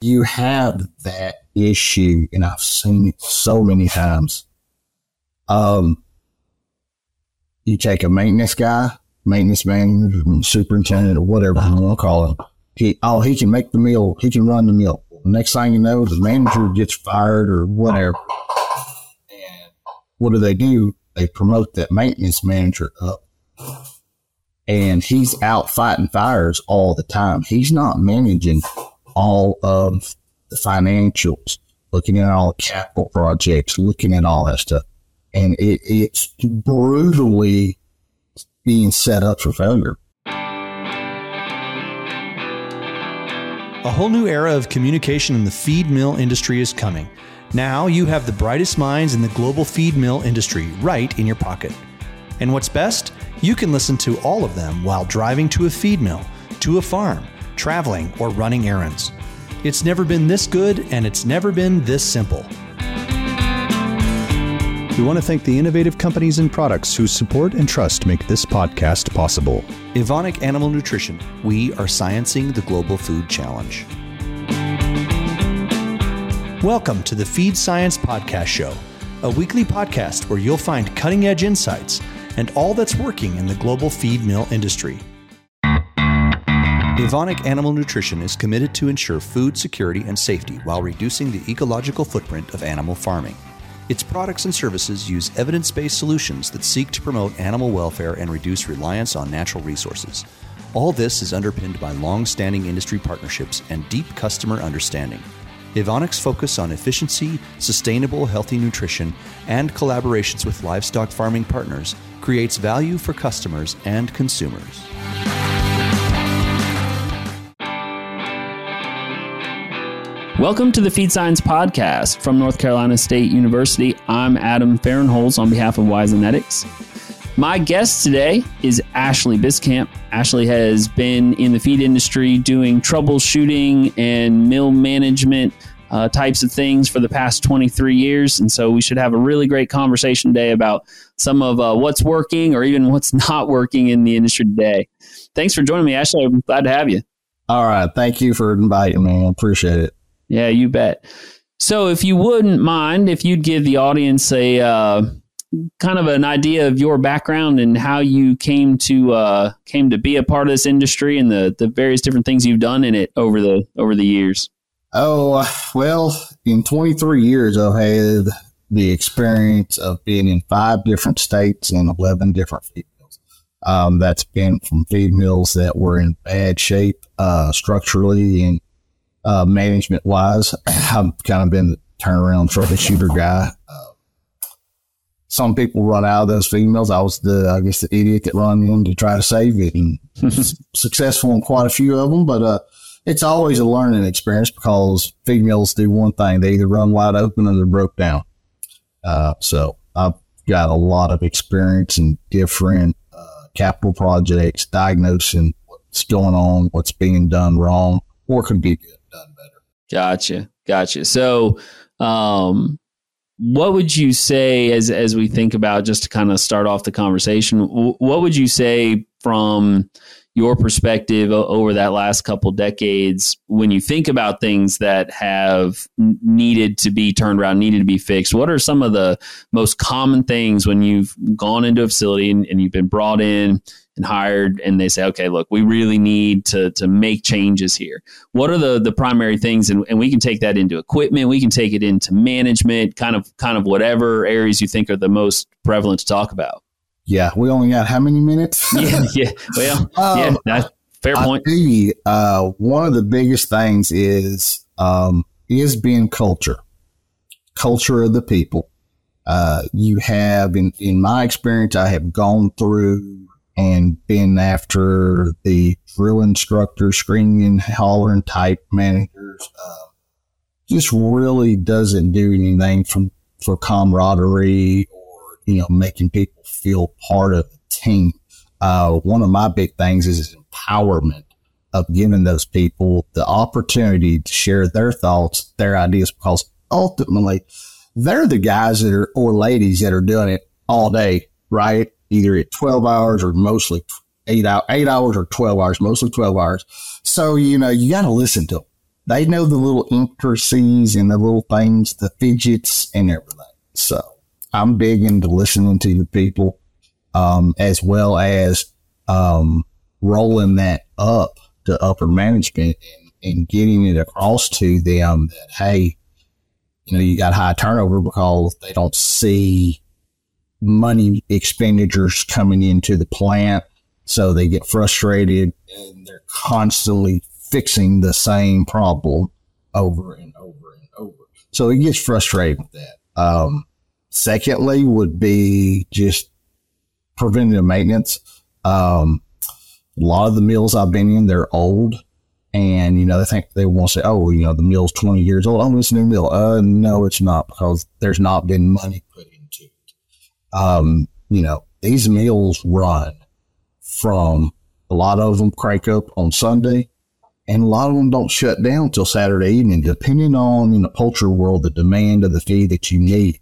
you have that issue, and I've seen it so many times. Um, you take a maintenance guy, maintenance manager, superintendent, or whatever you want to call him. He, oh, he can make the meal. He can run the meal. Next thing you know, the manager gets fired or whatever. And what do they do? They promote that maintenance manager up. And he's out fighting fires all the time. He's not managing all of the financials, looking at all the capital projects, looking at all that stuff. And it, it's brutally being set up for failure. A whole new era of communication in the feed mill industry is coming. Now you have the brightest minds in the global feed mill industry right in your pocket. And what's best? You can listen to all of them while driving to a feed mill, to a farm, traveling, or running errands. It's never been this good, and it's never been this simple. We want to thank the innovative companies and products whose support and trust make this podcast possible. Evonik Animal Nutrition. We are sciencing the global food challenge. Welcome to the Feed Science Podcast Show, a weekly podcast where you'll find cutting edge insights and all that's working in the global feed mill industry. Evonik Animal Nutrition is committed to ensure food security and safety while reducing the ecological footprint of animal farming. Its products and services use evidence based solutions that seek to promote animal welfare and reduce reliance on natural resources. All this is underpinned by long standing industry partnerships and deep customer understanding. Evonik's focus on efficiency, sustainable, healthy nutrition, and collaborations with livestock farming partners creates value for customers and consumers. Welcome to the Feed Science Podcast from North Carolina State University. I'm Adam Fahrenholz on behalf of Wyzenetics. My guest today is Ashley Biscamp. Ashley has been in the feed industry doing troubleshooting and mill management uh, types of things for the past 23 years. And so we should have a really great conversation today about some of uh, what's working or even what's not working in the industry today. Thanks for joining me, Ashley. I'm glad to have you. All right. Thank you for inviting me. I appreciate it. Yeah, you bet. So, if you wouldn't mind, if you'd give the audience a uh, kind of an idea of your background and how you came to uh, came to be a part of this industry and the the various different things you've done in it over the over the years. Oh well, in 23 years, I've had the experience of being in five different states and 11 different feed mills. Um, that's been from feed mills that were in bad shape uh, structurally and uh, management wise. I've kind of been the turnaround troubleshooter guy. Uh, some people run out of those feed mills. I was the, I guess, the idiot that run in to try to save it and successful in quite a few of them. But, uh, it's always a learning experience because feed mills do one thing. They either run wide open or they're broke down. Uh, so I've got a lot of experience in different, uh, capital projects, diagnosing what's going on, what's being done wrong, or could be good done better. Gotcha, gotcha. So, um, what would you say as as we think about just to kind of start off the conversation? What would you say from your perspective over that last couple decades when you think about things that have needed to be turned around, needed to be fixed? What are some of the most common things when you've gone into a facility and, and you've been brought in and hired and they say, okay, look, we really need to, to make changes here. What are the, the primary things? And, and we can take that into equipment. We can take it into management, kind of, kind of whatever areas you think are the most prevalent to talk about. Yeah, we only got how many minutes? yeah, yeah. Well, um, yeah, that's fair point. You, uh, one of the biggest things is um, is being culture, culture of the people. Uh, you have, in in my experience, I have gone through and been after the drill instructor, screaming, hollering type managers. Uh, just really doesn't do anything from for camaraderie or, you know, making people feel part of the team. Uh, one of my big things is empowerment of giving those people the opportunity to share their thoughts, their ideas, because ultimately they're the guys that are, or ladies that are doing it all day, right? Either at 12 hours or mostly eight, hour, eight hours or 12 hours, mostly 12 hours. So, you know, you got to listen to them. they know the little intricacies and the little things, the fidgets and everything. So I'm big into listening to the people, um, as well as, um, rolling that up to upper management and, and getting it across to them that, Hey, you know, you got high turnover because they don't see money expenditures coming into the plant. So they get frustrated and they're constantly fixing the same problem over and over and over. So it gets frustrating with that. Um, secondly would be just preventative maintenance. Um, a lot of the mills I've been in, they're old and you know they think they want to say, "Oh, you know, the mill's twenty years old. I'm listening to the mill." Uh, no, it's not because there's not been money put. Um, you know, these meals run from a lot of them crank up on Sunday, and a lot of them don't shut down till Saturday evening, depending on in the poultry world the demand of the feed that you need.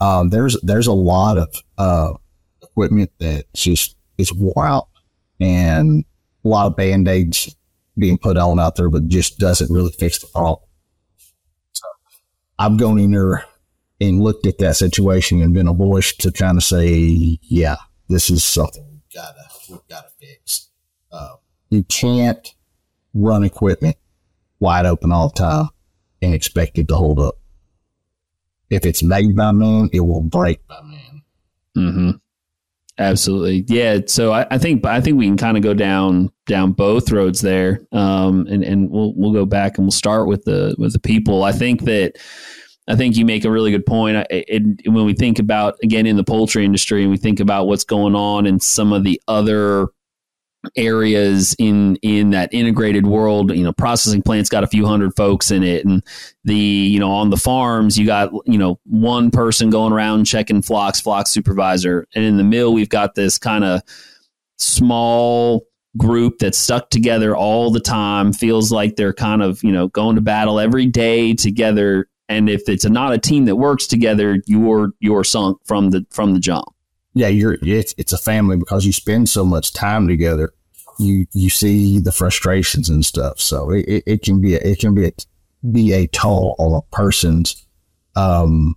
Um, there's there's a lot of uh, equipment that just is wore out, and a lot of band aids being put on out there, but just doesn't really fix the problem. So I've gone in there and looked at that situation and been obliged to kind of say, yeah, this is something we've got to we've got to fix. Uh, you can't run equipment wide open all the time and expect it to hold up. If it's made by man, it will break by man. Mm-hmm. Absolutely, yeah. So I, I, think I think we can kind of go down down both roads there, um, and and we'll we'll go back and we'll start with the with the people. I think that I think you make a really good point. It, it, when we think about again in the poultry industry, and we think about what's going on in some of the other areas in in that integrated world you know processing plants got a few hundred folks in it and the you know on the farms you got you know one person going around checking flocks flock supervisor and in the mill we've got this kind of small group that's stuck together all the time feels like they're kind of you know going to battle every day together and if it's not a team that works together you're you're sunk from the from the jump yeah, you're it's it's a family because you spend so much time together. You you see the frustrations and stuff. So it, it, it can be a, it can be a, be a toll on a person's um,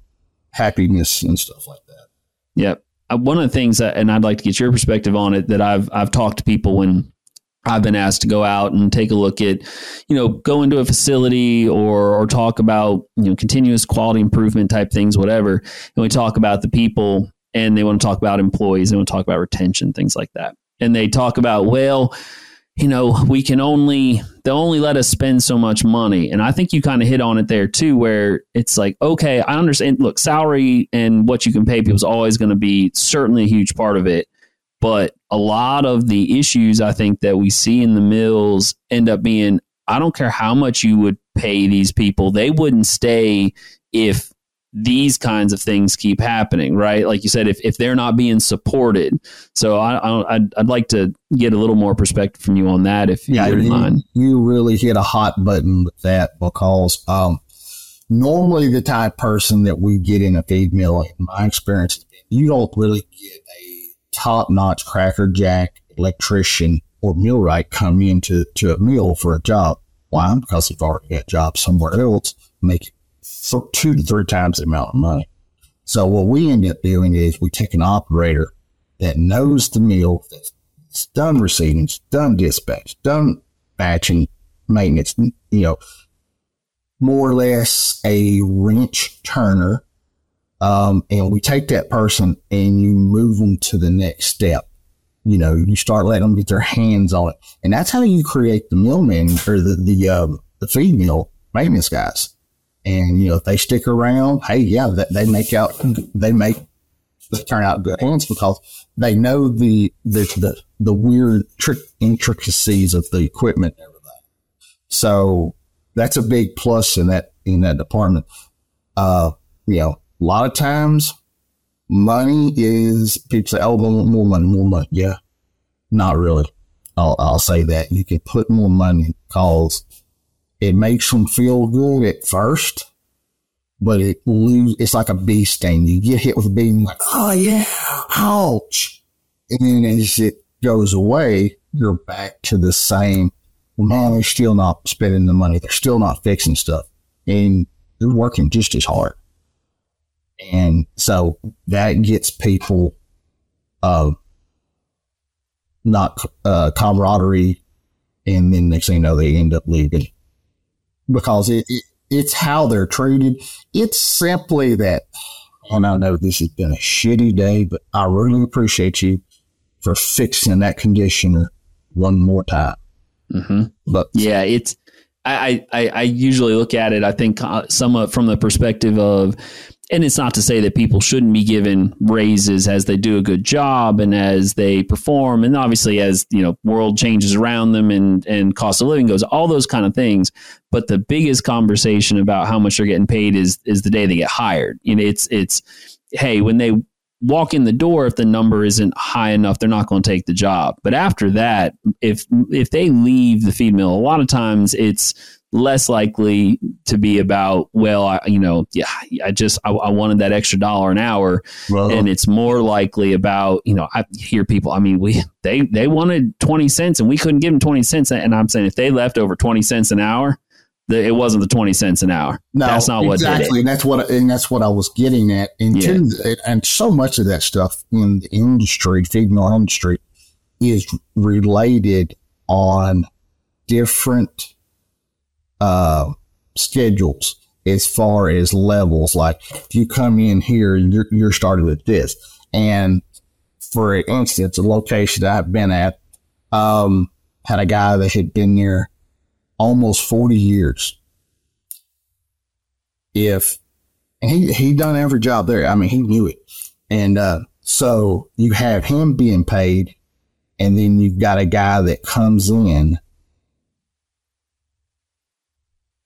happiness and stuff like that. Yep. Uh, one of the things that, and I'd like to get your perspective on it that I've I've talked to people when I've been asked to go out and take a look at, you know, go into a facility or or talk about, you know, continuous quality improvement type things, whatever. And we talk about the people and they want to talk about employees, they want to talk about retention, things like that. And they talk about, well, you know, we can only, they'll only let us spend so much money. And I think you kind of hit on it there too, where it's like, okay, I understand. Look, salary and what you can pay people is always going to be certainly a huge part of it. But a lot of the issues I think that we see in the mills end up being, I don't care how much you would pay these people, they wouldn't stay if these kinds of things keep happening, right? Like you said, if, if they're not being supported. So I, I, would I'd like to get a little more perspective from you on that, if yeah, you mind. You really hit a hot button with that because um, normally the type person that we get in a feed mill, in my experience, you don't really get a top notch crackerjack electrician or millwright come into to a mill for a job. Why? Because they've already got a job somewhere else, making two to three times the amount of money. So what we end up doing is we take an operator that knows the mill, that's done receiving, done dispatch, done batching, maintenance, you know, more or less a wrench turner. Um, and we take that person and you move them to the next step. You know, you start letting them get their hands on it. And that's how you create the millman or the, the, um, the feed mill maintenance guys. And, you know, if they stick around, hey, yeah, they make out, they make, turn out good hands because they know the, the, the, the weird trick intricacies of the equipment and everything. So that's a big plus in that, in that department. Uh, you know, a lot of times money is people say, oh, more money, more money. Yeah, not really. I'll, I'll say that you can put more money because it makes them feel good at first, but it lose, it's like a bee sting. You get hit with a bee and like, oh yeah, ouch. And then as it goes away, you're back to the same well, man, they're still not spending the money. They're still not fixing stuff. And they're working just as hard. And so that gets people, uh, not, uh, camaraderie. And then next thing you know, they end up leaving because it, it it's how they're treated. It's simply that, and I know this has been a shitty day, but I really appreciate you for fixing that conditioner one more time. Mm-hmm. But yeah, it's I, I I usually look at it. I think uh, somewhat from the perspective of, and it's not to say that people shouldn't be given raises as they do a good job and as they perform, and obviously as you know world changes around them and and cost of living goes, all those kind of things. But the biggest conversation about how much they're getting paid is is the day they get hired. You know, it's it's hey when they walk in the door if the number isn't high enough they're not going to take the job but after that if if they leave the feed mill a lot of times it's less likely to be about well I, you know yeah i just I, I wanted that extra dollar an hour well, and it's more likely about you know i hear people i mean we they they wanted 20 cents and we couldn't give them 20 cents and i'm saying if they left over 20 cents an hour the, it wasn't the 20 cents an hour no, that's not what exactly. And that's what, and that's what I was getting at. And, Yeah. two, and so much of that stuff in the industry, feed mill industry, is related on different uh, schedules as far as levels. Like if you come in here, you're, you're started with this. And for instance, a location I've been at, um, had a guy that had been there almost 40 years. If he, he done every job there. I mean, he knew it. And, uh, so you have him being paid and then you've got a guy that comes in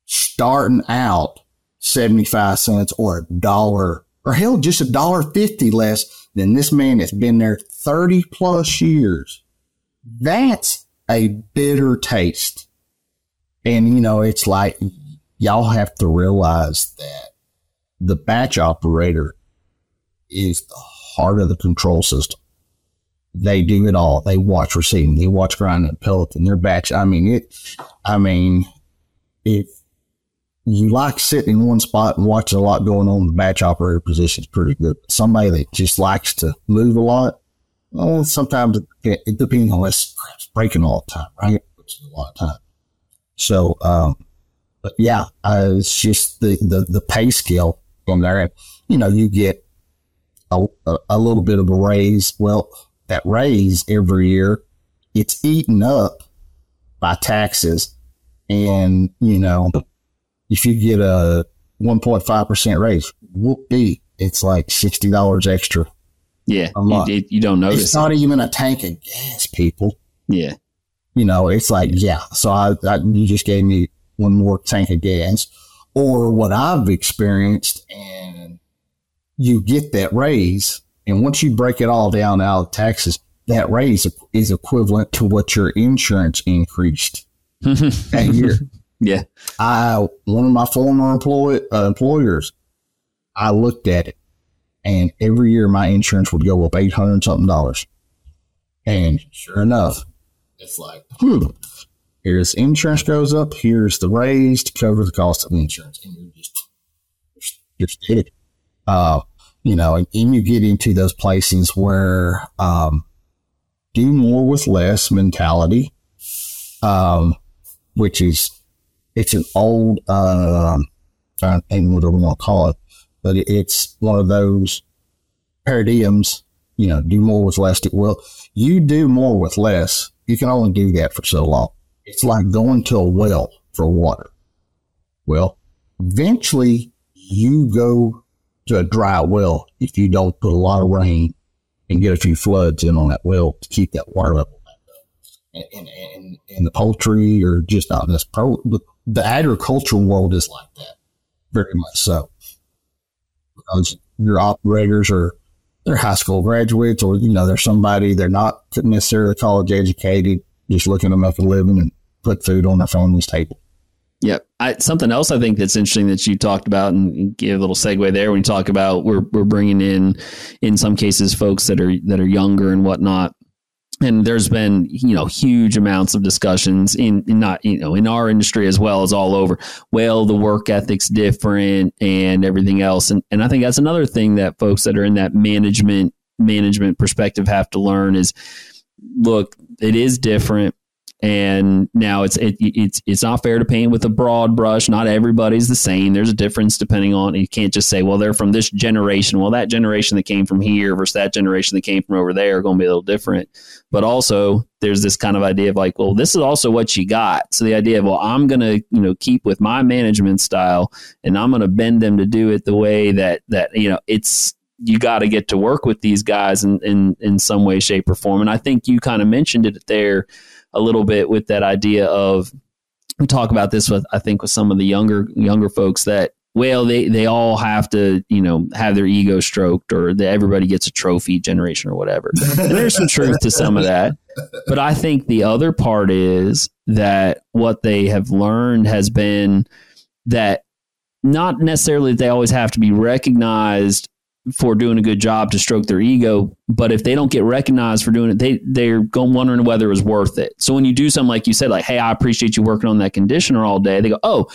starting out 75 cents or a dollar or hell, just a dollar 50 less than this man that's been there 30 plus years. That's a bitter taste. And, you know, it's like y'all have to realize that the batch operator is the heart of the control system. They do it all. They watch receiving. They watch grinding and. Their batch. I mean, it, I mean, if you like sitting in one spot and watching a lot going on, the batch operator position is pretty good. Somebody that just likes to move a lot, well, sometimes it, it depends on less breaking all the time, right? A lot of time. So, um, but yeah, uh, it's just the, the, the pay scale from there. And, you know, you get a, a, a little bit of a raise. Well, that raise every year, it's eaten up by taxes. And, you know, if you get a 1.5% raise, whoopee, it's like $60 extra. yeah a you, it- you don't notice It's not even a tank of gas, people. yeah You know, it's like, yeah. So I, I, you just gave me one more tank of gas or what I've experienced and you get that raise. And once you break it all down out of taxes, that raise is equivalent to what your insurance increased that year. Yeah I, one of my former employ, uh, employers, I looked at it and every year my insurance would go up 800 something dollars. And sure enough, it's like, hmm, here's insurance goes up, here's the raise to cover the cost of the insurance. And you're just, you're just Uh, you know, and, and you get into those places where, um, do more with less mentality, um, which is, it's an old, um, I don't know what I want to call it, but it- it's one of those paradigms, you know, do more with less. Well, you do more with less. You can only do that for so long. It's like going to a well for water. Well, eventually you go to a dry well if you don't put a lot of rain and get a few floods in on that well to keep that water level up. And, and, and, and the poultry or just not this pro, the agricultural world is like that very much so because your operators are they're high school graduates or you know they're somebody they're not necessarily college educated just looking to make a living and put food on their family's table Yep. I, something else I think that's interesting that you talked about and give a little segue there when you talk about we're we're bringing in in some cases folks that are that are younger and whatnot. And there's been you know huge amounts of discussions in, in, not you know in our industry as well as all over. Well the work ethic's different and everything else. And and I think that's another thing that folks that are in that management management perspective have to learn is look it is different and now it's it, it's it's not fair to paint with a broad brush. Not everybody's the same. There's a difference depending on. You can't just say, well, they're from this generation. Well, that generation that came from here versus that generation that came from over there are going to be a little different. But also, there's this kind of idea of like, well, this is also what you got. So the idea of, well, I'm going to you know keep with my management style, and I'm going to bend them to do it the way that that you know it's you got to get to work with these guys in, in in some way, shape, or form. And I think you kind of mentioned it there a little bit with that idea of we talk about this with I think with some of the younger younger folks that well they they all have to you know have their ego stroked or that everybody gets a trophy generation or whatever. And there's some truth to some of that. But i think the other part is that what they have learned has been that not necessarily that they always have to be recognized for doing a good job to stroke their ego. But if they don't get recognized for doing it, they they're going wondering whether it was worth it. So when you do something like you said, like, "Hey, I appreciate you working on that conditioner all day," they go, "Oh."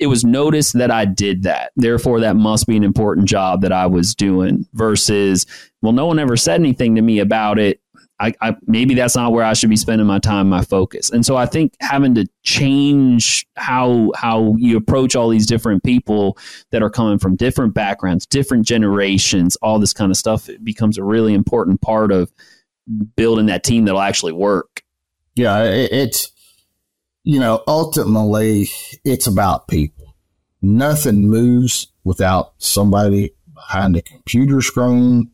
It was noticed that I did that. Therefore, that must be an important job that I was doing versus, well, no one ever said anything to me about it. I, I, maybe that's not where I should be spending my time, my focus. And so I think having to change how how you approach all these different people that are coming from different backgrounds, different generations, all this kind of stuff, it becomes a really important part of building that team that'll actually work. Yeah, it, it's you know ultimately it's about people. Nothing moves without somebody behind a computer screen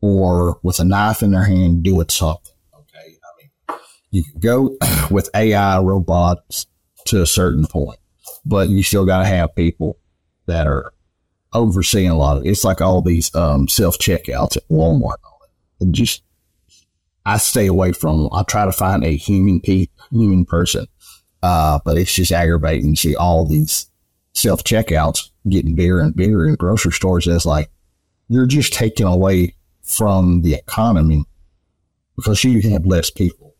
or with a knife in their hand doing something. Okay. I mean, you can go with AI robots to a certain point, but you still got to have people that are overseeing a lot of it. It's like all these um, self checkouts at Walmart. And just, I stay away from them. I try to find a human pe- human person. Uh, but it's just aggravating to see all these self checkouts getting bigger and bigger in grocery stores. It's like, you're just taking away from the economy because you have less people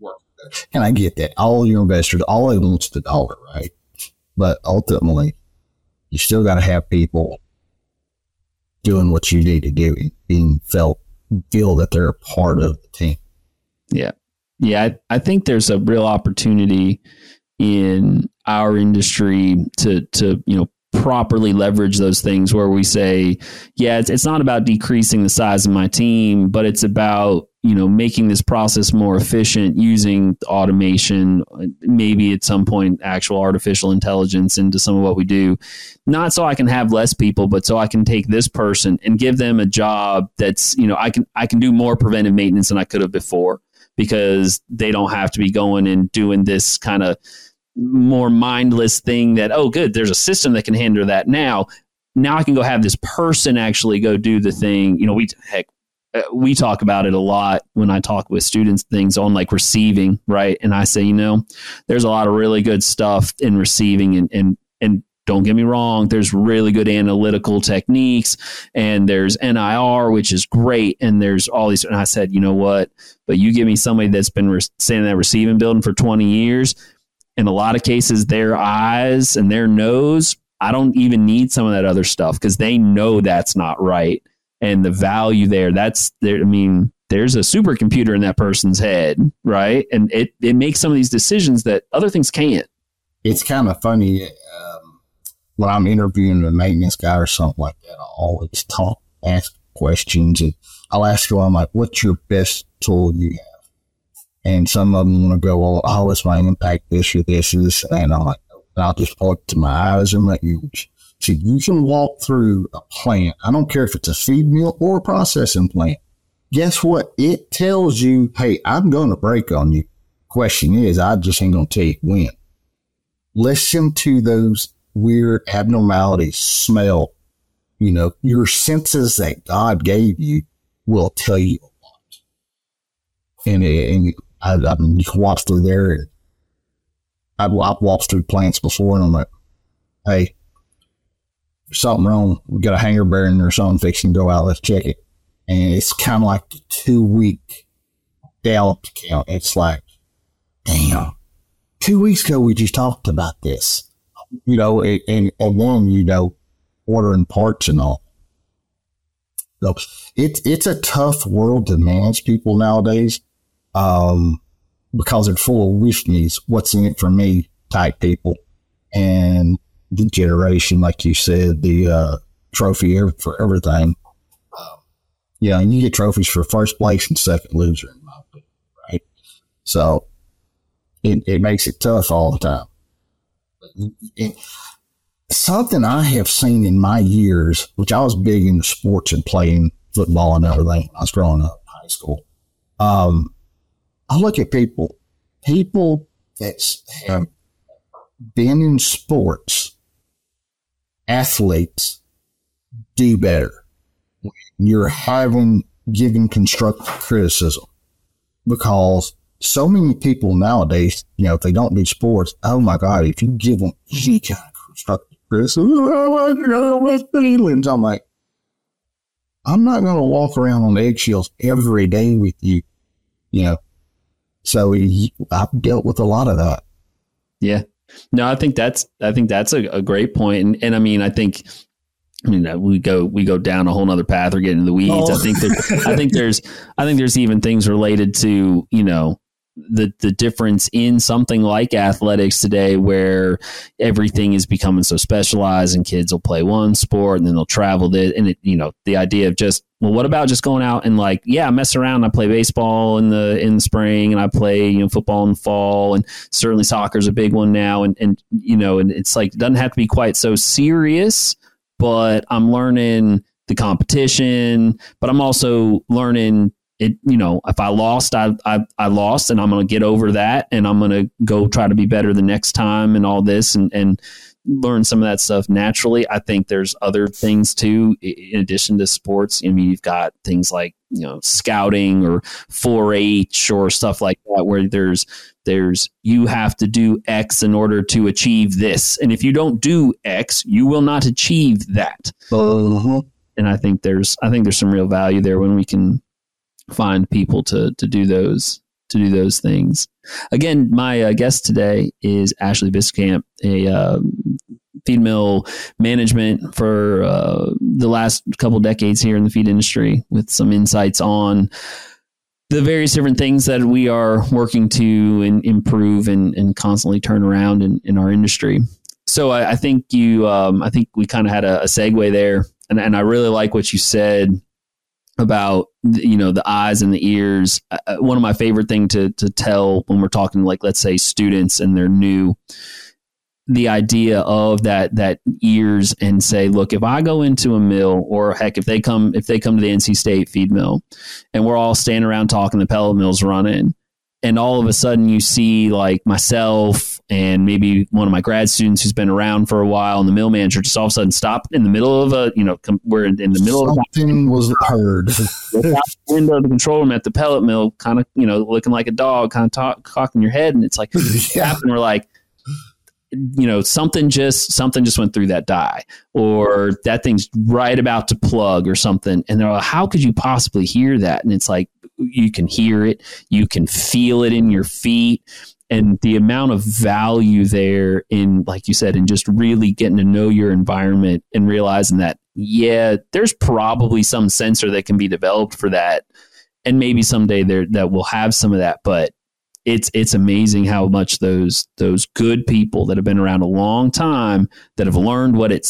working there. And I get that. All your investors, all they want is the dollar, right? But ultimately, you still got to have people doing what you need to do, being felt, feel that they're a part of the team. Yeah. Yeah. I, I think there's a real opportunity in our industry to, to, you know, properly leverage those things where we say, yeah, it's, it's not about decreasing the size of my team, but it's about you know making this process more efficient using automation maybe at some point actual artificial intelligence into some of what we do. Not so i can have less people but so i can take this person and give them a job that's you know i can i can do more preventive maintenance than i could have before because they don't have to be going and doing this kind of more mindless thing that oh good there's a system that can handle that now. Now i can go have this person actually go do the thing. You know we heck uh, we talk about it a lot when i talk with students things on like receiving right? And i say you know there's a lot of really good stuff in receiving and and and don't get me wrong there's really good analytical techniques and there's nir which is great and there's all these and i said you know what but you give me somebody that's been re- in that receiving building for 20 years in a lot of cases, their eyes and their nose, I don't even need some of that other stuff because they know that's not right. And the value there, that's there. I mean, there's a supercomputer in that person's head, right? And it, it makes some of these decisions that other things can't. It's kind of funny. Um, when I'm interviewing a maintenance guy or something like that, I always talk, ask questions, and I'll ask them, I'm like, what's your best tool you have? And some of them want to go, well, oh, this might impact this or this or this. And I'm like, I'll just point to my eyes and my ears. see. You can walk through a plant. I don't care if it's a feed mill or a processing plant. Guess what? It tells you, hey, I'm going to break on you. Question is, I just ain't going to tell you when. Listen to those weird abnormalities, smell, you know, your senses that God gave you will tell you a lot. And, and I, I mean, you can walk through there. I've, I've walked through plants before, and I'm like, hey, there's something wrong. We got a hanger bearing or something fixing to go out. Let's check it. And it's kind of like the two week down count. It's like, damn, two weeks ago we just talked about this, you know, and, and, and one, you know, ordering parts and all. So it's it's a tough world to manage people nowadays, um, because they're full of wish me's, what's in it for me type people, and the generation, like you said, the uh, trophy for everything. Um, yeah, and you get trophies for first place and second loser, opinion, right? So it, it makes it tough all the time. It, something I have seen in my years, which I was big into sports and playing football and everything when I was growing up in high school. Um, I look at people, people that have been in sports, athletes do better. When you're having given constructive criticism because so many people nowadays, you know, if they don't do sports, oh my God, if you give them any kind of constructive criticism, oh I'm like, I'm not going to walk around on eggshells every day with you, you know. So I've dealt with a lot of that. Yeah. No, I think that's I think that's a, a great point, and and I mean I think I mean, we go we go down a whole other path or get into the weeds. Oh. I think there, I think there's I think there's even things related to you know the the difference in something like athletics today where everything is becoming so specialized and kids will play one sport and then they'll travel it and it you know the idea of just well what about just going out and like yeah I mess around. I play baseball in the in the spring and I play you know football in the fall and certainly soccer's a big one now and and you know and it's like it doesn't have to be quite so serious but I'm learning the competition but I'm also learning it you know if i lost i i, I lost and i'm going to get over that and i'm going to go try to be better the next time and all this and and learn some of that stuff naturally. I think there's other things too in addition to sports. I mean you've got things like you know scouting or 4-h or stuff like that where there's there's you have to do x in order to achieve this. And if you don't do x you will not achieve that. Uh-huh. and i think there's i think there's some real value there when we can find people to to do those to do those things. Again, my uh, guest today is Ashley Biscamp, a uh, feed mill management for uh, the last couple decades here in the feed industry, with some insights on the various different things that we are working to in, improve and, and constantly turn around in, in our industry. So I, I think you, um, I think we kind of had a, a segue there, and, and I really like what you said about you know the eyes and the ears. Uh, uh, one of my favorite thing to to tell when we're talking like let's say students and they're new the idea of that that ears and say look if i go into a mill or heck if they come if they come to the nc state feed mill and we're all standing around talking the pellet mill's running and all of a sudden you see like myself and maybe one of my grad students who's been around for a while and the mill manager just all of a sudden stop in the middle of a you know com- we're in, the middle of something of was heard the window of the control room at the pellet mill kind of you know looking like a dog kind of talk, cocking your head and it's like yeah. and we're like you know something just something just went through that die or that thing's right about to plug or something and they're like how could you possibly hear that and it's like you can hear it, you can feel it in your feet. And the amount of value there in, like you said, in just really getting to know your environment and realizing that, yeah, there's probably some sensor that can be developed for that. And maybe someday there that will have some of that, but it's it's amazing how much those those good people that have been around a long time that have learned what it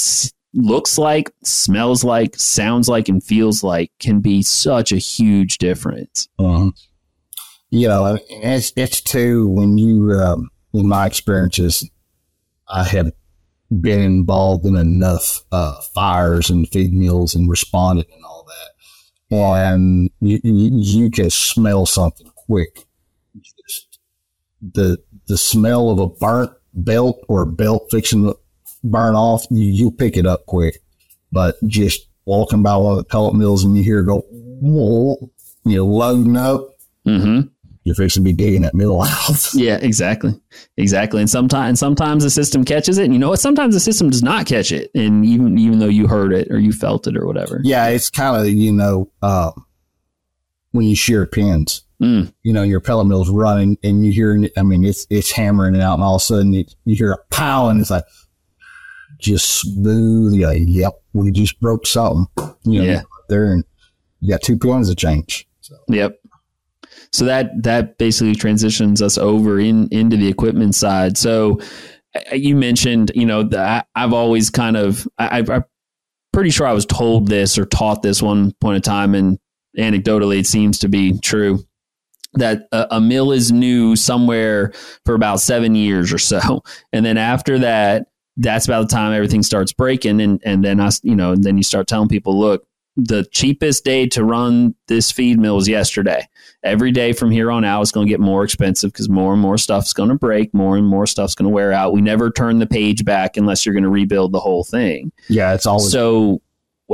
looks like, smells like, sounds like, and feels like can be such a huge difference. Uh-huh. You know, it's, it's too, when you, um, in my experiences, I have been involved in enough uh, fires and feed mills and responded and all that. And you, you, you can smell something quick. The, the smell of a burnt belt or belt fixing burn off, you, you pick it up quick. But just walking by one of the pellet mills and you hear it go, whoa, you know, loading up. Mm-hmm. You're fixing to be digging that mill out. yeah, exactly, exactly. And sometimes, sometimes the system catches it, and you know what? Sometimes the system does not catch it, and even even though you heard it or you felt it or whatever. Yeah, it's kind of you know uh, when you shear pins. Mm. You know, your pellet mill's running and you hear, I mean, it's, it's hammering it out and all of a sudden you, you hear a pow and it's like, just smooth. Like, yep, we just broke something. You know, Yeah. there and you got two points of change. So, Yep. So that that basically transitions us over in into the equipment side. So uh, you mentioned, you know, I've always kind of, I, I'm pretty sure I was told this or taught this one point of time, and anecdotally, it seems to be true that uh, a, a mill is new somewhere for about seven years or so, and then after that, that's about the time everything starts breaking, and and then I, you know, then you start telling people, look, the cheapest day to run this feed mill was yesterday. Every day from here on out is going to get more expensive because more and more stuff's going to break, more and more stuff's going to wear out. We never turn the page back unless you're going to rebuild the whole thing. yeah, it's always, So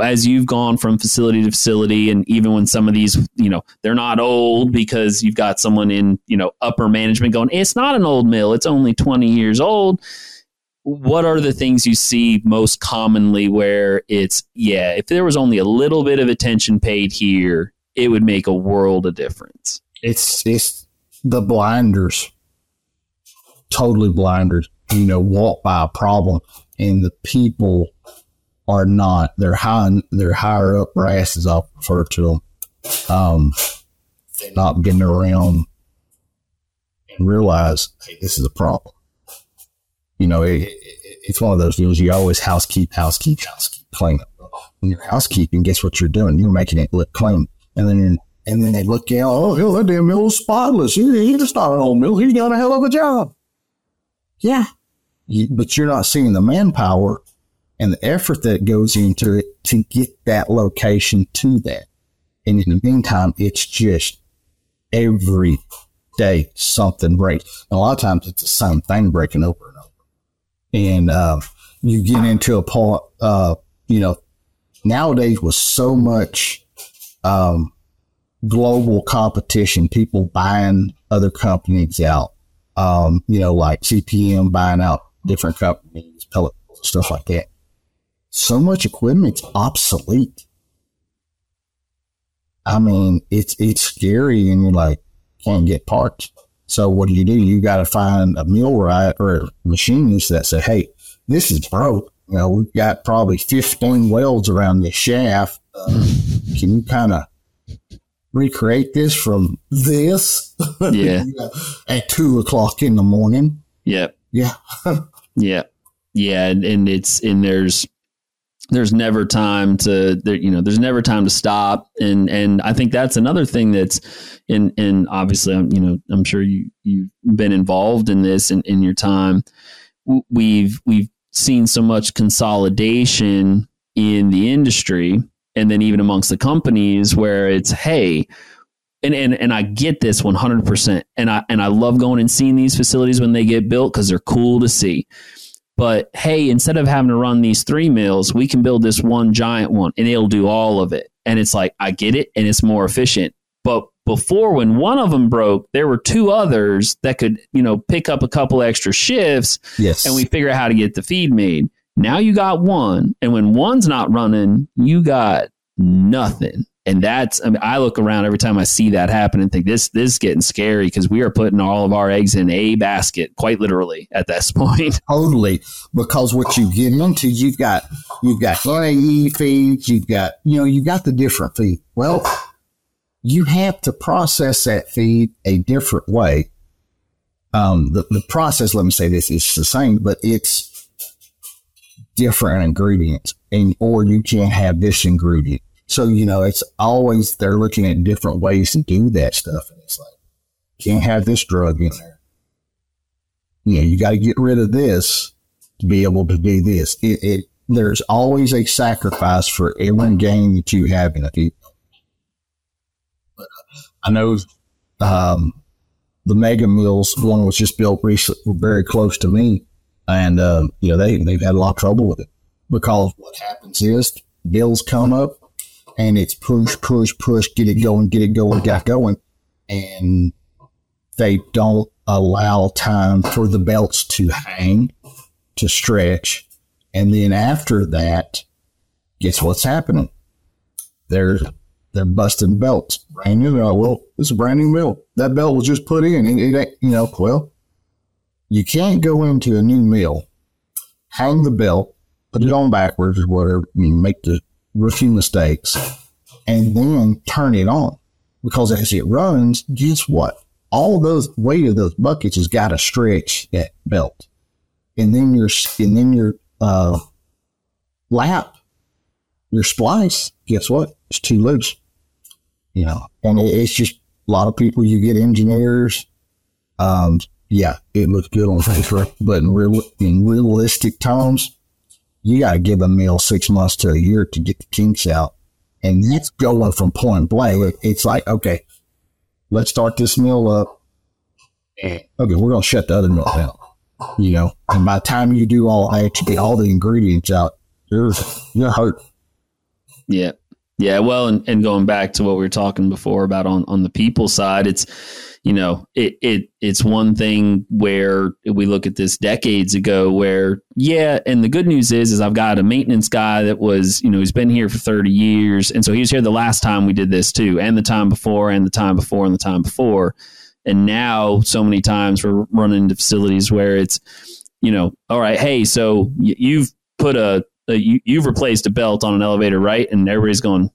as you've gone from facility to facility, and even when some of these, you know, they're not old because you've got someone in, you know, upper management going, it's not an old mill, it's only 20 years old. What are the things you see most commonly where it's, yeah, if there was only a little bit of attention paid here, it would make a world of difference? it's, it's the blinders, totally blinders, you know, walk by a problem and the people are not, they're high, they're higher up their asses, I'll refer to them. Um, they're not getting around and realize, hey, this is a problem. You know, it, it, it's one of those deals you always housekeep, housekeep, housekeep, clean up. When you're housekeeping, guess what you're doing? You're making it look clean. And then and then they look out, oh, hell, that damn mill's spotless. He, he just not an old mill. He's done a hell of a job. Yeah. You, but you're not seeing the manpower and the effort that goes into it to get that location to that. And in the meantime, it's just every day something breaks. And a lot of times it's the same thing breaking over and over. And uh, you get into a point, uh, you know, nowadays with so much um, global competition, people buying other companies out, um, you know, like CPM buying out different companies, stuff like that. So much equipment's obsolete. I mean, it's it's scary, and you're like, can't get parts. So what do you do? You got to find a millwright or a machinist that say, "Hey, this is broke. You know, we've got probably 15 welds around this shaft. Uh, can you kind of recreate this from this Yeah. at two o'clock in the morning?" Yep. Yeah, Yeah, yeah, and, and it's and there's there's never time to there you know there's never time to stop. And and I think that's another thing that's and and obviously I'm you know I'm sure you you've been involved in this in, in your time. We've we've seen so much consolidation in the industry and then even amongst the companies where it's hey and, and and I get this 100% and I and I love going and seeing these facilities when they get built cuz they're cool to see but hey instead of having to run these three mills we can build this one giant one and it'll do all of it and it's like I get it and it's more efficient but before when one of them broke there were two others that could you know pick up a couple extra shifts yes, and we figure out how to get the feed made. Now you got one, and when one's not running, you got nothing. And that's I mean, I look around every time I see that happen and think this this is getting scary because we are putting all of our eggs in a basket, quite literally at this point. totally. Because what you get into, you've got you've got NAE feeds, you've got you know you've got the different feed. Well, you have to process that feed a different way. Um, the the process, let me say this, is the same, but it's different ingredients, and or you can't have this ingredient. So you know, it's always they're looking at different ways to do that stuff, and it's like can't have this drug in there. You know, you got to get rid of this to be able to do this. It, it there's always a sacrifice for every gain that you have in a field. Uh, I know um, the mega mills one was just built recently, very close to me, and um, you know they they've had a lot of trouble with it because what happens is bills come up and it's push push push get it going get it going get going, and they don't allow time for the belts to hang to stretch, and then after that, guess what's happening? They're they're busting belts, brand new. They're like, well, this is a brand new belt. That belt was just put in. It, it you know, well, you can't go into a new mill, hang the belt, put it on backwards or whatever, you make the rookie mistakes, and then turn it on. Because as it runs, guess what? All those weight of those buckets has got to stretch that belt, and then your and then your uh, lap, your splice. Guess what? It's too loose. You know, and it, it's just a lot of people. You get engineers. Um, yeah, it looks good on paper, but in real in realistic terms, you got to give a mill six months to a year to get the kinks out. And that's going from point blank. It's like, okay, let's start this mill up. okay, we're going to shut the other mill down. You know, and by the time you do all actually all the ingredients out, you're, you're hurt. Yeah. Yeah. Well, and, and going back to what we were talking before about on, on the people side, it's, you know, it, it it's one thing where we look at this decades ago where, yeah, and the good news is is I've got a maintenance guy that was, you know, he's been here for 30 years. And so he was here the last time we did this too, and the time before, and the time before, and the time before. And now so many times we're running into facilities where it's, you know, all right, hey, so you've put a, a you, you've replaced a belt on an elevator, right? And everybody's going,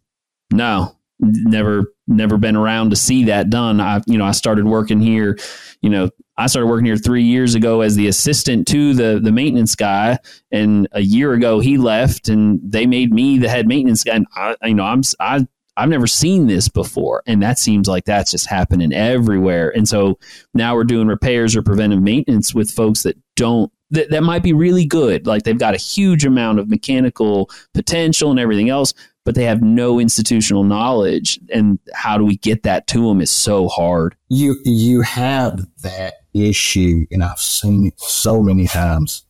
no, never never been around to see that done. I you know I started working here, you know I started working here three years ago as the assistant to the the maintenance guy, and a year ago he left, and they made me the head maintenance guy. And I you know I'm I I've never seen this before. And that seems like that's just happening everywhere. And so now we're doing repairs or preventive maintenance with folks that don't, that, that might be really good. Like they've got a huge amount of mechanical potential and everything else, but they have no institutional knowledge. And how do we get that to them is so hard. You you have that issue, and I've seen it so many times.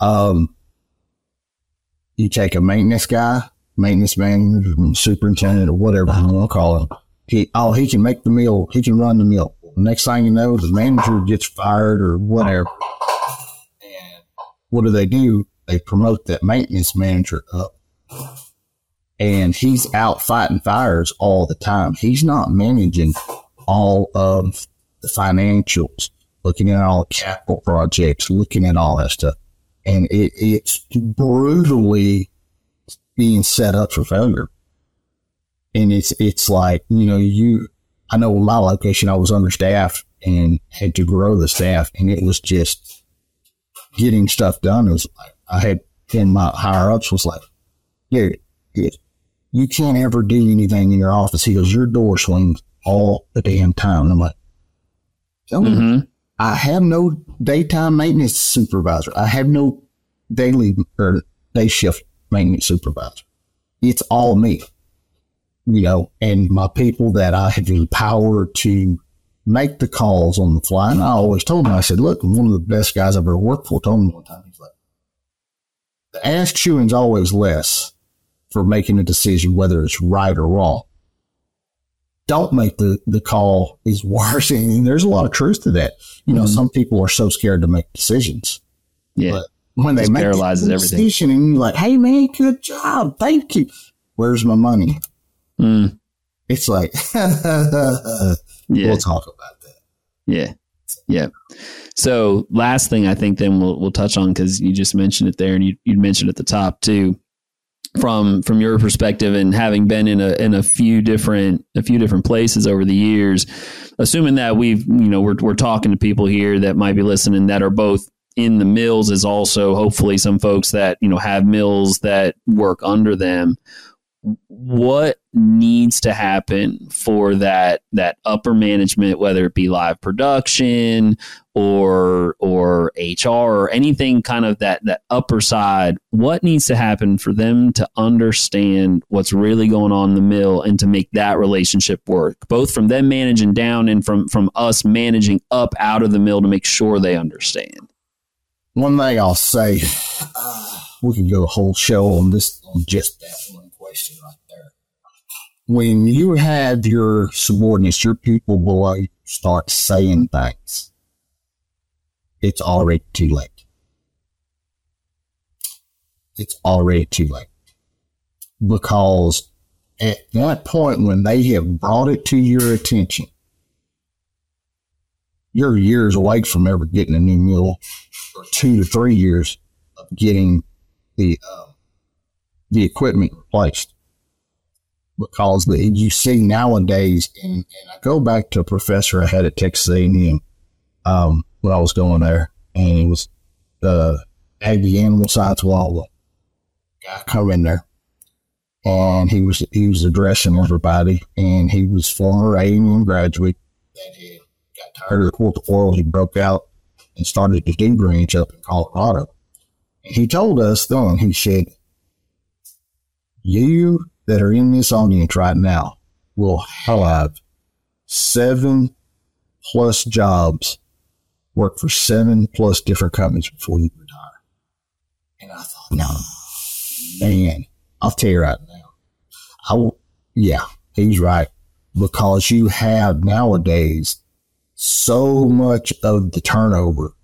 Um, you take a maintenance guy, maintenance manager, superintendent, or whatever you want to call him. He oh he can make the meal, he can run the meal. Next thing you know, the manager gets fired or whatever. And what do they do? They promote that maintenance manager up and he's out fighting fires all the time. He's not managing all of the financials, looking at all the capital projects, looking at all that stuff. And it, it's brutally being set up for failure. And it's, it's like, you know, you, I know my location, I was understaffed and had to grow the staff and it was just getting stuff done. It was like, I had, and my higher ups was like, yeah, yeah you can't ever do anything in your office. He goes, your door swings all the damn time. And I'm like, mm-hmm. I have no daytime maintenance supervisor. I have no daily or day shift maintenance supervisor. It's all me, you know, and my people that I have empowered to make the calls on the fly. And I always told him, I said, look, one of the best guys I've ever worked for told me one time, he's like, the ass chewing's always less for making a decision whether it's right or wrong. Don't make the, the call is worse. And there's a lot of truth to that. You know, mm-hmm. some people are so scared to make decisions. Yeah. But when they make paralyzes the everything. decision and you're like, hey man, good job. Thank you. Where's my money? Mm. It's like, yeah. we'll talk about that. Yeah. Yeah. So last thing I think then we'll, we'll touch on because you just mentioned it there and you, you mentioned at the top too from from your perspective and having been in a in a few different a few different places over the years assuming that we've you know we're we're talking to people here that might be listening that are both in the mills is also hopefully some folks that you know have mills that work under them what needs to happen for that that upper management whether it be live production or or HR or anything kind of that that upper side what needs to happen for them to understand what's really going on in the mill and to make that relationship work both from them managing down and from from us managing up out of the mill to make sure they understand? One thing I'll say uh, we can go a whole show on this on just that one question right there. When you have your subordinates, your people below you start saying things, it's already too late. It's already too late. Because at that point when they have brought it to your attention, you're years away from ever getting a new mill, or two to three years of getting the uh, the equipment replaced. Because the, you see nowadays, and, and, I go back to a professor I had at Texas A&M um, when I was going there, and it was the Aggie Animal Science Wall guy come in there and he was he was addressing everybody, and he was former A&M graduate that he got tired of the corporate world. He broke out and started the dew ranch up in Colorado. And he told us then, he said, "You that are in this audience right now will have seven plus jobs, work for seven plus different companies before you retire." And I thought, no, man, I'll tell you right now, I, will, yeah, he's right. Because you have nowadays so much of the turnover,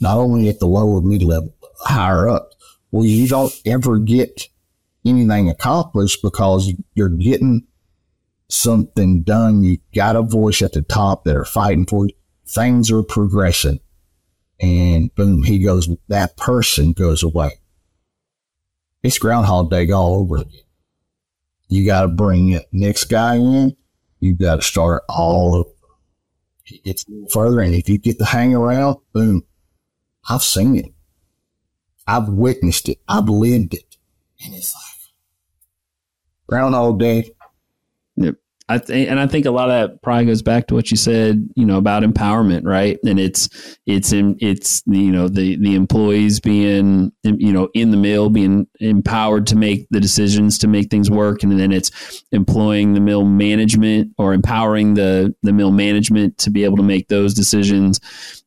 not only at the lower mid level, higher up. Well, you don't ever get anything accomplished because you're getting something done. You got a voice at the top that are fighting for you. Things are progressing. And boom, he goes, that person goes away. It's Groundhog Day all over again. You got to bring the next guy in. You got to start all over. It's a little further, and if you get to hang around, boom. I've seen it. I've witnessed it. I've lived it, and it's like Groundhog Day. Yep. I think, and I think a lot of that probably goes back to what you said, you know, about empowerment, right? And it's, it's in, it's, you know, the, the employees being, you know, in the mill, being empowered to make the decisions to make things work. And then it's employing the mill management or empowering the, the mill management to be able to make those decisions.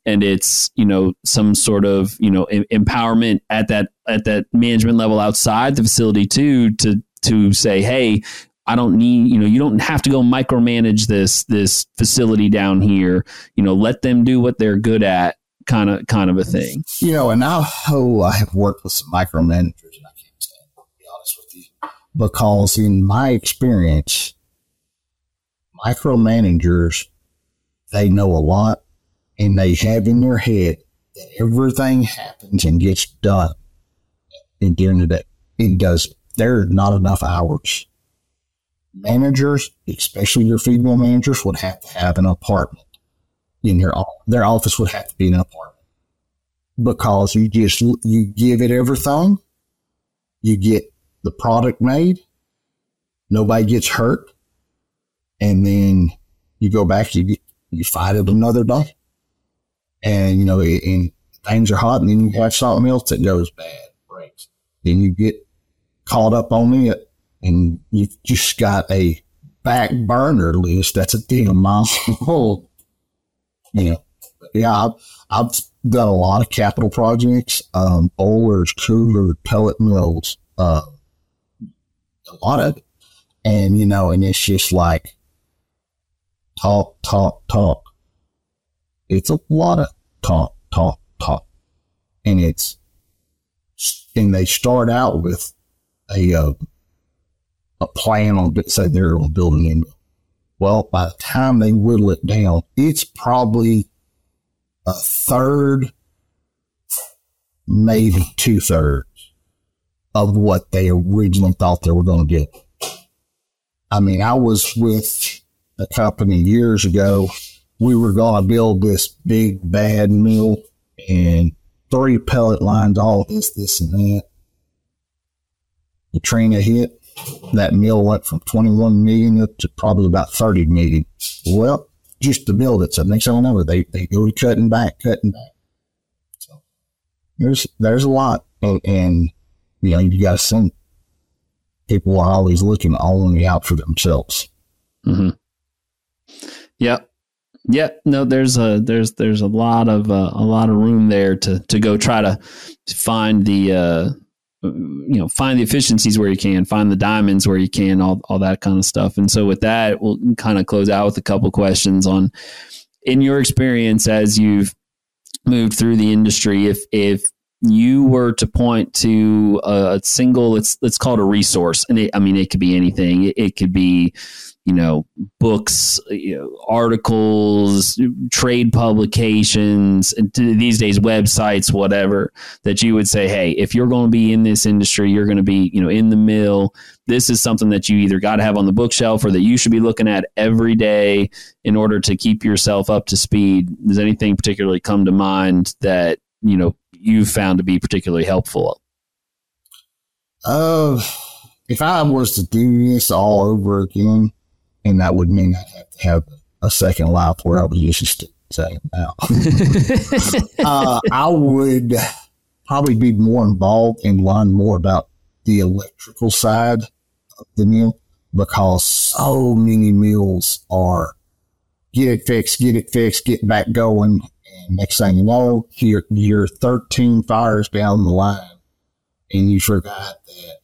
And it's, you know, some sort of, you know, empowerment at that, at that management level outside the facility too, to, to say, hey, I don't need, you know, you don't have to go micromanage this this facility down here. You know, let them do what they're good at, kind of kind of a thing. You know, and now oh, I have worked with some micromanagers, and I can't stand to be honest with you, because in my experience, micromanagers they know a lot, and they have in their head that everything happens and gets done. And during the day, it does. There are not enough hours. Managers, especially your feed mill managers, would have to have an apartment in their their office would have to be an apartment. Because you just you give it everything, you get the product made, nobody gets hurt, and then you go back you get, you fight it another day, and you know and things are hot, and then you have something else that goes bad breaks, then you get caught up on it and you've just got a back burner list that's a damn mile long. You know, yeah, I've, I've done a lot of capital projects, um, boilers, coolers, pellet mills, uh, a lot of it. And, you know, and it's just like talk, talk, talk. It's a lot of talk, talk, talk. And it's, and they start out with a, uh, a plan on say they're on building in. Well, by the time they whittle it down, it's probably a third, maybe two thirds of what they originally thought they were going to get. I mean, I was with a company years ago. We were going to build this big bad mill and three pellet lines, all this, this, and that. Katrina hit that mill went from 21 million up to probably about 30 million. Well, just the build it. So next I know, they, they go cutting back, cutting back. So there's, there's a lot. And, and you know, you got to think people are always looking only out for themselves. Mm-hmm. Yeah. Yeah, no, there's a there's there's a lot of uh, a lot of room there to to go try to find the uh, you know find the efficiencies where you can find the diamonds where you can all, all that kind of stuff and so with that we'll kind of close out with a couple questions on in your experience as you've moved through the industry if if you were to point to a single, let's let's call it a resource, and it, I mean it could be anything. It, it could be, you know, books, you know, articles, trade publications, these days websites, whatever. That you would say, hey, if you're going to be in this industry, you're going to be, you know, in the mill. This is something that you either got to have on the bookshelf or that you should be looking at every day in order to keep yourself up to speed. Does anything particularly come to mind that you know you've found to be particularly helpful? Uh, if I was to do this all over again, and that would mean I'd have to have a second life where I was just saying now, uh, I would probably be more involved and learn more about the electrical side of the mill because so many mills are get it fixed, get it fixed, get back going, And next thing you know, you're, you're 13 fires down the line and you forgot that,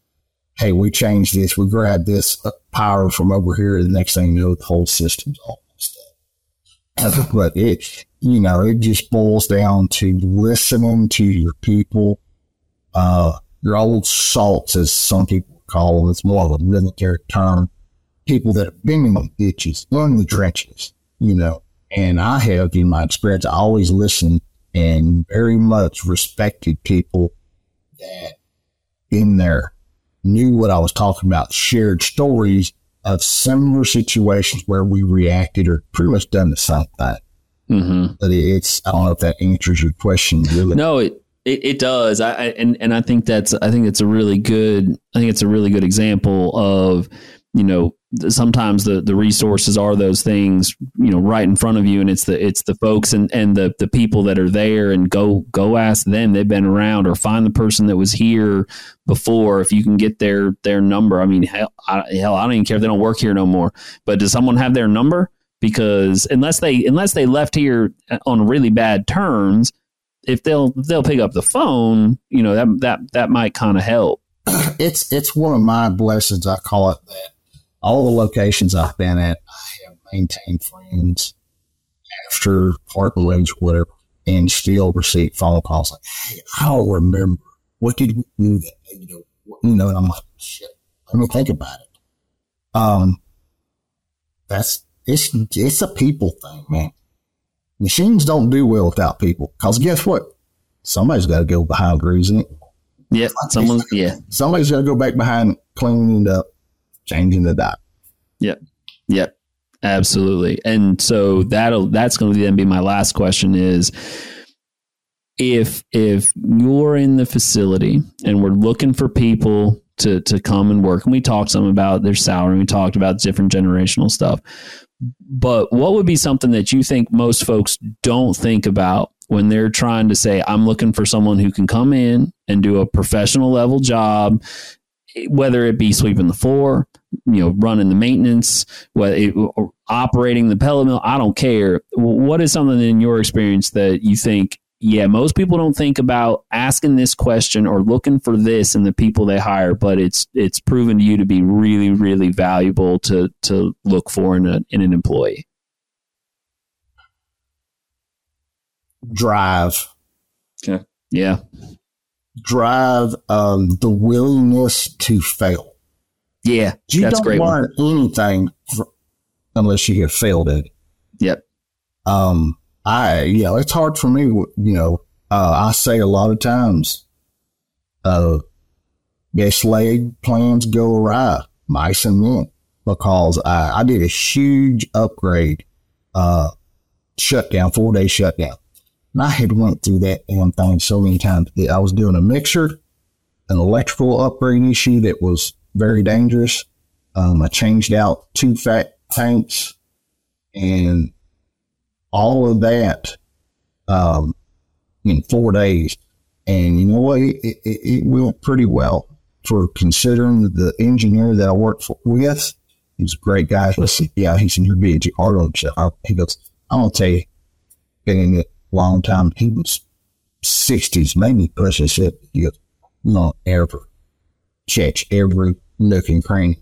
hey, we changed this. We grabbed this power from over here. The next thing you know, the whole system's all messed up. but it, you know, it just boils down to listening to your people, uh, your old salts, as some people call them. It's more of a military term. People that have been in the ditches, in the trenches, you know, and I have, in my experience, I always listened and very much respected people that in there knew what I was talking about, shared stories of similar situations where we reacted or pretty much done the same thing. Mm-hmm. But it's, I don't know if that answers your question really. No, it, it, it does. I, I, and, and I think that's, I think it's a really good, I think it's a really good example of, you know, sometimes the the resources are those things you know right in front of you and it's the it's the folks and and the the people that are there and go go ask them. They've been around or find the person that was here before if you can get their their number. I mean hell I, hell I don't even care if they don't work here no more. But does someone have their number? Because unless they unless they left here uh, on really bad terms if they'll they'll pick up the phone you know that that that might kind of help. It's it's one of my blessings i call it that all the locations I've been at, I have maintained friends after parking ways whatever, and still receive phone calls like, "Hey, I don't remember what did we do that you know, you know." And I'm like, "Shit, let me think about it." Um, that's it's it's a people thing, man. Machines don't do well without people. Cause guess what? Somebody's got to go behind greasing it. Yeah, someone. Yeah, somebody's got to go back behind cleaning it up changing the dot. Yep. Yep. Absolutely. And so that'll that's going to then be my last question is if if you're in the facility and we're looking for people to to come and work and we talked some about their salary we talked about different generational stuff but what would be something that you think most folks don't think about when they're trying to say i'm looking for someone who can come in and do a professional level job whether it be sweeping the floor, you know, running the maintenance, whether it, operating the pellet mill, I don't care. What is something in your experience that you think, yeah, most people don't think about asking this question or looking for this in the people they hire, but it's it's proven to you to be really, really valuable to to look for in a in an employee. Drive. Okay. Yeah drive um, the willingness to fail. Yeah, you that's don't great learn one. anything unless you have failed it. Yep. Um, I yeah, it's hard for me. You know, uh, I say a lot of times, uh, yes, laid plans go awry, mice and men, because I, I did a huge upgrade, uh, shutdown, four day shutdown. And I had went through that damn thing so many times. I was doing a mixer, an electrical upgrade issue that was very dangerous. Um, I changed out two fat tanks and all of that um, in four days. And you know what? It, it, it, went pretty well for considering the engineer that I worked for, with. He's a great guy. Listen, yeah, he's in your BG Arnold. He goes, I'm going to tell you, getting it a long time. He was 60s, maybe pushing shit. You know, ever check every nook and cranny.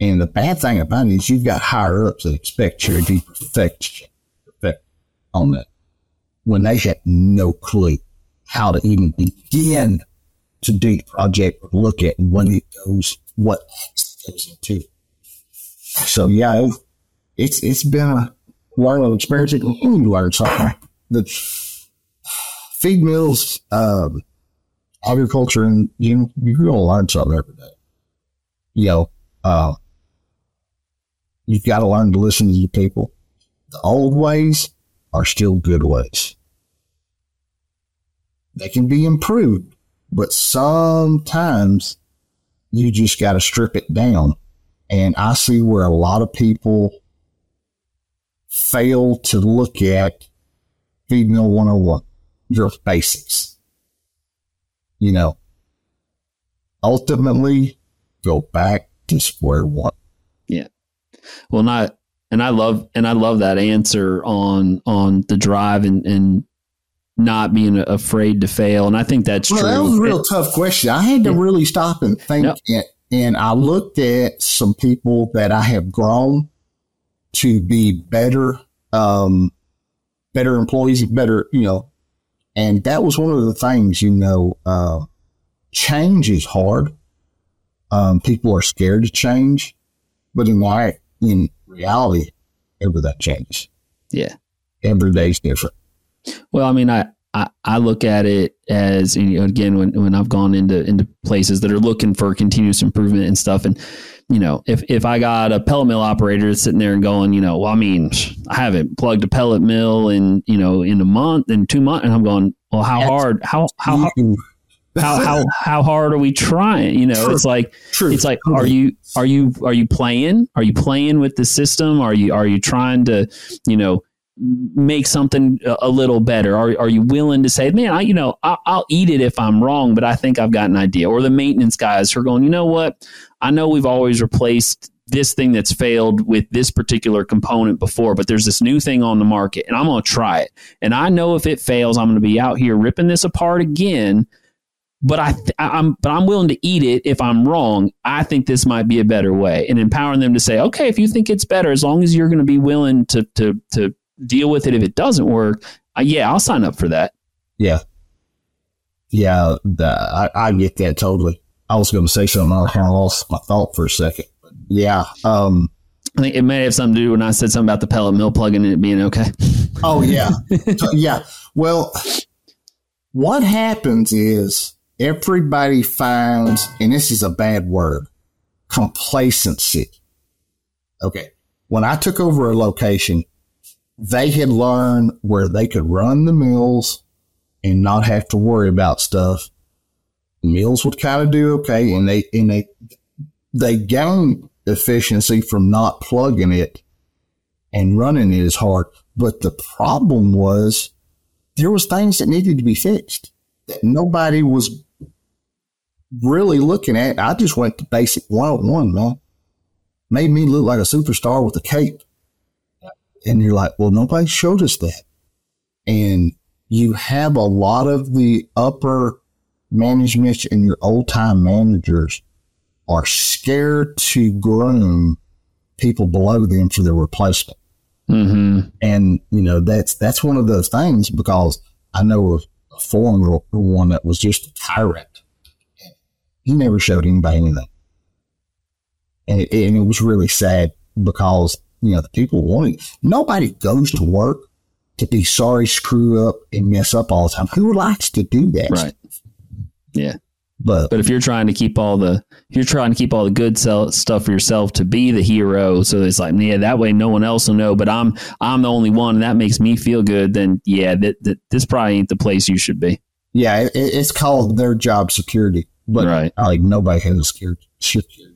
And the bad thing about it is you've got higher ups that expect you to be perfect, on that when they had no clue how to even begin to do the project or look at what it goes, what it goes into. So yeah, it, it's it's been a learning experience. You learn something. The feed mills, um, agriculture, and you you're gonna learn something every day. You know, uh, you've got to learn to listen to your people. The old ways are still good ways. They can be improved, but sometimes you just got to strip it down. And I see where a lot of people fail to look at feed mill 101, just basics. You know, ultimately go back to square one. Yeah. Well, not, and I love, and I love that answer on, on the drive and, and not being afraid to fail. And I think that's well, true. That was a real it, tough question. I had to yeah. really stop and think. Nope. And, and I looked at some people that I have grown to be better, um, better employees, better, you know, and that was one of the things, you know, uh, change is hard. Um, people are scared to change, but in my, in reality, every that changes. Yeah. Every day's different. Well, I mean, I, I, I look at it as you know, again when, when I've gone into into places that are looking for continuous improvement and stuff, and you know if if I got a pellet mill operator sitting there and going, you know, well, I mean, I haven't plugged a pellet mill in you know in a month in two months, and I'm going, well, how That's hard how how hard, how how how hard are we trying? You know, True. it's like True. it's like are you are you are you playing? Are you playing with the system? Are you are you trying to you know make something a little better? Are, are you willing to say, man, I, you know, I'll, I'll, eat it if I'm wrong, but I think I've got an idea? Or the maintenance guys who are going, you know what? I know we've always replaced this thing that's failed with this particular component before, but there's this new thing on the market and I'm going to try it. And I know if it fails, I'm going to be out here ripping this apart again. But I, I'm, but I'm willing to eat it if I'm wrong. I think this might be a better way, and empowering them to say, okay, if you think it's better, as long as you're going to be willing to, to, to deal with it if it doesn't work. Uh, yeah, I'll sign up for that. Yeah. Yeah, the, I, I get that totally. I was going to say something. I kind of lost my thought for a second. Yeah. Um, I think it may have something to do when I said something about the pellet mill plugging and it being okay. oh, yeah. yeah. Well, what happens is everybody finds, and this is a bad word, complacency. Okay. When I took over a location, they had learned where they could run the mills and not have to worry about stuff. Mills would kind of do okay, and they and they they gained efficiency from not plugging it and running it as hard. But the problem was there was things that needed to be fixed that nobody was really looking at. I just went to basic 101, man. Made me look like a superstar with a cape. And you're like, well, nobody showed us that. And you have a lot of the upper management and your old time managers are scared to groom people below them for their replacement. Mm-hmm. And, you know, that's, that's one of those things because I know of a former one that was just a tyrant. He never showed anybody anything. And it, and it was really sad because you know, the people wanting. Nobody goes to work to be sorry, screw up, and mess up all the time. Who likes to do that? Right. Yeah. But but if you're trying to keep all the you're trying to keep all the good stuff for yourself to be the hero, so it's like yeah, that way no one else will know. But I'm I'm the only one, and that makes me feel good. Then yeah, that, that this probably ain't the place you should be. Yeah, it, it's called their job security, but right. like nobody has a scared shit job.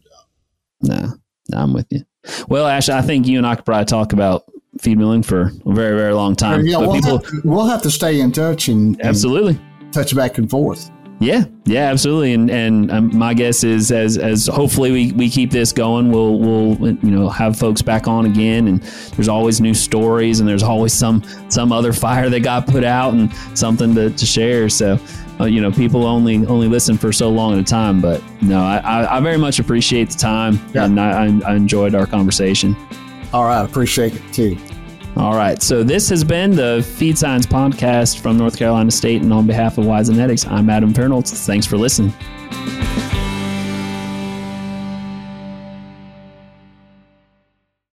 No, no, I'm with you. Well, Ash, I think you and I could probably talk about feed milling for a very, very long time. Yeah, we'll, people, have to, we'll have to stay in touch and, and absolutely touch back and forth. Yeah, yeah, absolutely. And and um, my guess is as as hopefully we, we keep this going, we'll we'll you know have folks back on again. And there's always new stories, and there's always some some other fire that got put out, and something to, to share. So uh, you know, people only only listen for so long at a time. But no, I, I very much appreciate the time, yeah. and I, I enjoyed our conversation. All right, appreciate it too. All right. So this has been the Feed Science Podcast from North Carolina State. And on behalf of Wyzenetics, I'm Adam Fahrenholz. Thanks for listening.